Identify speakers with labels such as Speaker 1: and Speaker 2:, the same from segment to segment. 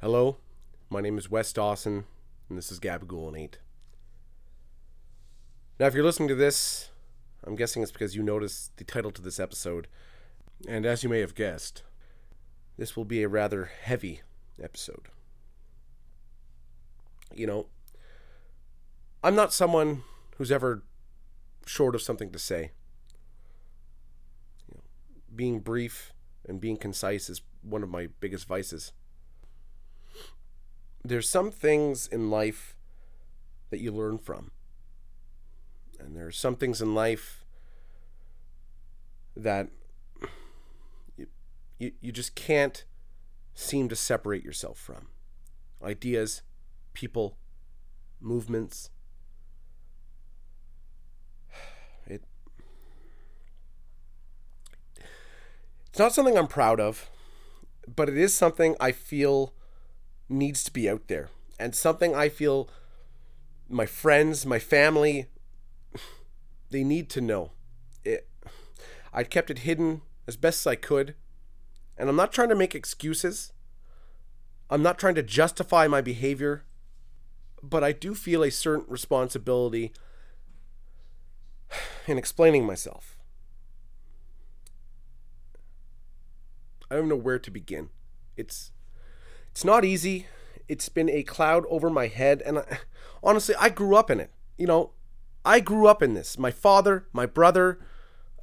Speaker 1: Hello, my name is Wes Dawson, and this is Gabagool and 8. Now, if you're listening to this, I'm guessing it's because you noticed the title to this episode. And as you may have guessed, this will be a rather heavy episode. You know, I'm not someone who's ever short of something to say. Being brief and being concise is one of my biggest vices. There's some things in life that you learn from. And there are some things in life that you, you, you just can't seem to separate yourself from. Ideas, people, movements. It's not something I'm proud of, but it is something I feel needs to be out there and something I feel my friends, my family, they need to know. It, I kept it hidden as best as I could, and I'm not trying to make excuses. I'm not trying to justify my behavior, but I do feel a certain responsibility in explaining myself. I don't know where to begin. It's it's not easy. It's been a cloud over my head, and I, honestly, I grew up in it. You know, I grew up in this. My father, my brother,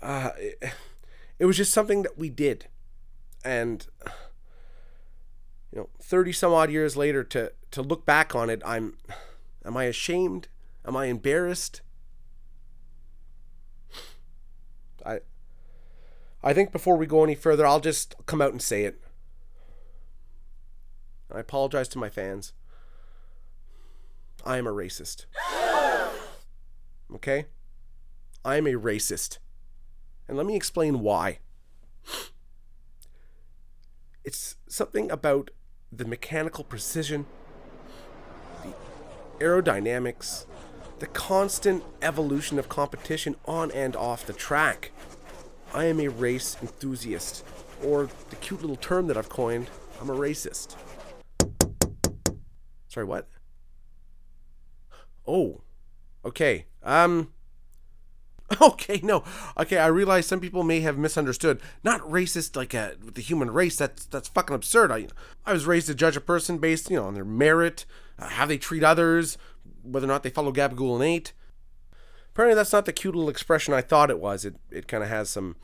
Speaker 1: uh, it, it was just something that we did, and you know, thirty some odd years later, to to look back on it, I'm, am I ashamed? Am I embarrassed? I, I think before we go any further, I'll just come out and say it. I apologize to my fans. I am a racist. Okay? I am a racist. And let me explain why. It's something about the mechanical precision, the aerodynamics, the constant evolution of competition on and off the track. I am a race enthusiast, or the cute little term that I've coined, I'm a racist. Sorry, what? Oh, okay. Um. Okay, no. Okay, I realize some people may have misunderstood. Not racist like uh, with the human race. That's that's fucking absurd. I I was raised to judge a person based, you know, on their merit, uh, how they treat others, whether or not they follow Gabagool and Eight. Apparently, that's not the cute little expression I thought it was. It it kind of has some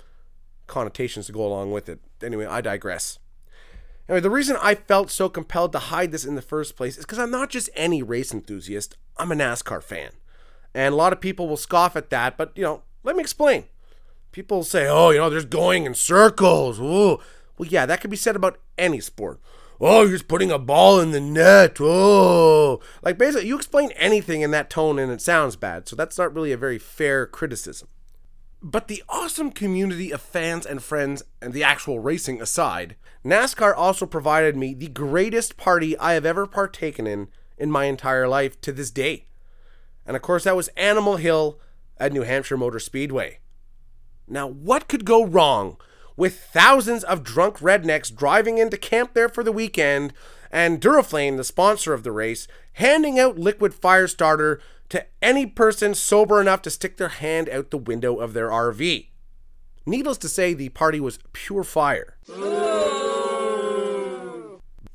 Speaker 1: connotations to go along with it. Anyway, I digress. Anyway, the reason I felt so compelled to hide this in the first place is because I'm not just any race enthusiast, I'm a NASCAR fan. And a lot of people will scoff at that, but you know, let me explain. People say, oh, you know, there's going in circles. Ooh. Well, yeah, that could be said about any sport. Oh, you're just putting a ball in the net. Oh. Like, basically, you explain anything in that tone and it sounds bad. So that's not really a very fair criticism. But the awesome community of fans and friends and the actual racing aside, NASCAR also provided me the greatest party I have ever partaken in in my entire life to this day. And of course, that was Animal Hill at New Hampshire Motor Speedway. Now, what could go wrong with thousands of drunk rednecks driving into camp there for the weekend and Duraflame, the sponsor of the race, handing out liquid fire starter to any person sober enough to stick their hand out the window of their RV. Needless to say, the party was pure fire.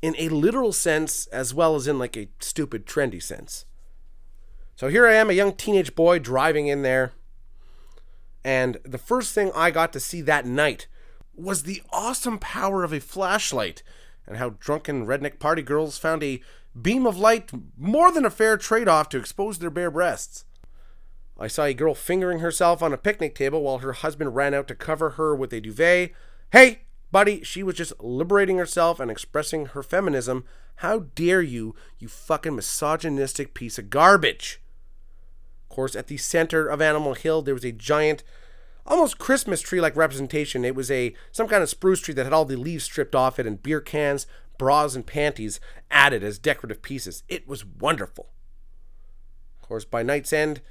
Speaker 1: In a literal sense, as well as in like a stupid, trendy sense. So here I am, a young teenage boy driving in there. And the first thing I got to see that night was the awesome power of a flashlight and how drunken redneck party girls found a beam of light more than a fair trade off to expose their bare breasts. I saw a girl fingering herself on a picnic table while her husband ran out to cover her with a duvet. Hey, buddy, she was just liberating herself and expressing her feminism. How dare you, you fucking misogynistic piece of garbage? Of course, at the center of Animal Hill, there was a giant, almost Christmas tree like representation. It was a some kind of spruce tree that had all the leaves stripped off it and beer cans, bras and panties added as decorative pieces. It was wonderful. Of course, by night's end,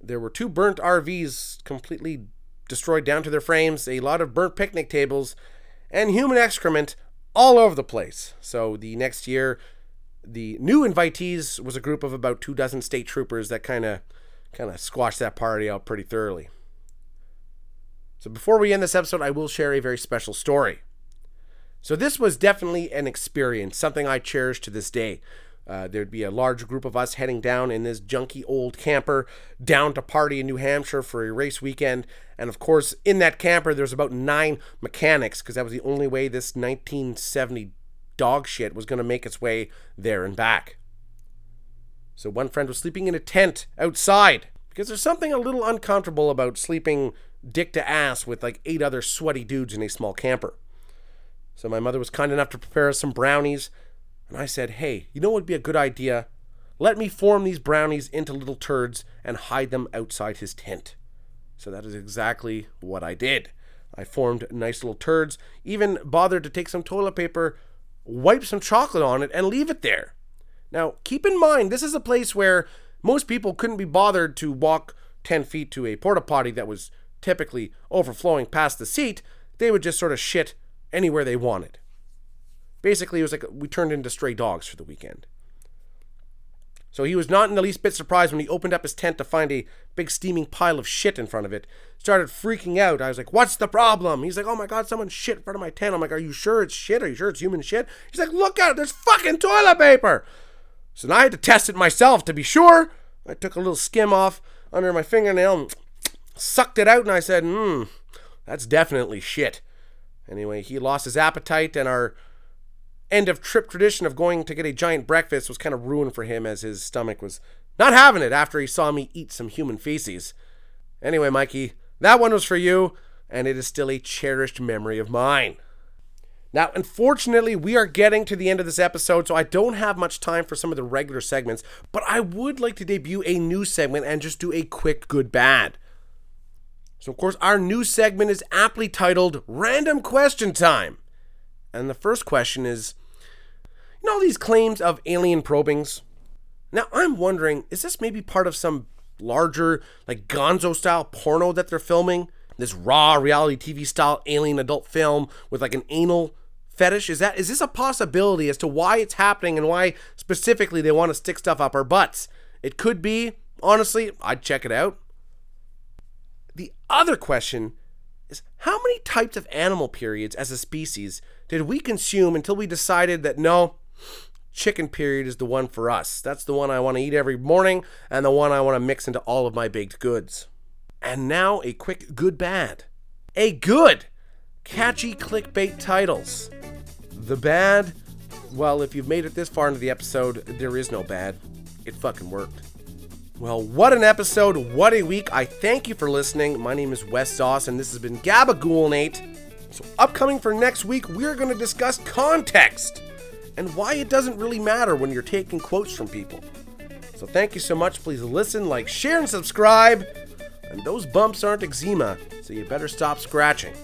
Speaker 1: there were two burnt RVs completely destroyed down to their frames, a lot of burnt picnic tables, and human excrement all over the place. So the next year, the new invitees was a group of about two dozen state troopers that kind of kind of squashed that party out pretty thoroughly. So before we end this episode, I will share a very special story. So this was definitely an experience, something I cherish to this day. Uh, there'd be a large group of us heading down in this junky old camper down to party in New Hampshire for a race weekend. And of course, in that camper, there's about nine mechanics because that was the only way this 1970 dog shit was going to make its way there and back. So one friend was sleeping in a tent outside because there's something a little uncomfortable about sleeping dick to ass with like eight other sweaty dudes in a small camper. So my mother was kind enough to prepare us some brownies, and I said, "Hey, you know what would be a good idea? Let me form these brownies into little turds and hide them outside his tent." So that is exactly what I did. I formed nice little turds, even bothered to take some toilet paper, wipe some chocolate on it, and leave it there. Now, keep in mind, this is a place where most people couldn't be bothered to walk 10 feet to a porta potty that was typically overflowing past the seat. They would just sort of shit anywhere they wanted. Basically, it was like we turned into stray dogs for the weekend. So he was not in the least bit surprised when he opened up his tent to find a big steaming pile of shit in front of it. Started freaking out. I was like, What's the problem? He's like, Oh my god, someone shit in front of my tent. I'm like, Are you sure it's shit? Are you sure it's human shit? He's like, Look at it, there's fucking toilet paper. So now I had to test it myself to be sure. I took a little skim off under my fingernail and sucked it out, and I said, Hmm, that's definitely shit. Anyway, he lost his appetite, and our end of trip tradition of going to get a giant breakfast was kind of ruined for him as his stomach was not having it after he saw me eat some human feces. Anyway, Mikey, that one was for you, and it is still a cherished memory of mine. Now, unfortunately, we are getting to the end of this episode, so I don't have much time for some of the regular segments, but I would like to debut a new segment and just do a quick good bad. So, of course, our new segment is aptly titled Random Question Time. And the first question is You know, these claims of alien probings? Now, I'm wondering, is this maybe part of some larger, like gonzo style porno that they're filming? This raw reality TV style alien adult film with like an anal fetish? Is that is this a possibility as to why it's happening and why specifically they want to stick stuff up our butts? It could be. Honestly, I'd check it out. The other question is how many types of animal periods as a species did we consume until we decided that no, chicken period is the one for us? That's the one I want to eat every morning and the one I want to mix into all of my baked goods. And now a quick good bad. A good catchy clickbait titles. The bad, well, if you've made it this far into the episode, there is no bad. It fucking worked. Well, what an episode, what a week. I thank you for listening. My name is Wes Doss, and this has been Gabagool Nate. So, upcoming for next week, we're going to discuss context and why it doesn't really matter when you're taking quotes from people. So, thank you so much. Please listen, like, share, and subscribe. And those bumps aren't eczema, so you better stop scratching.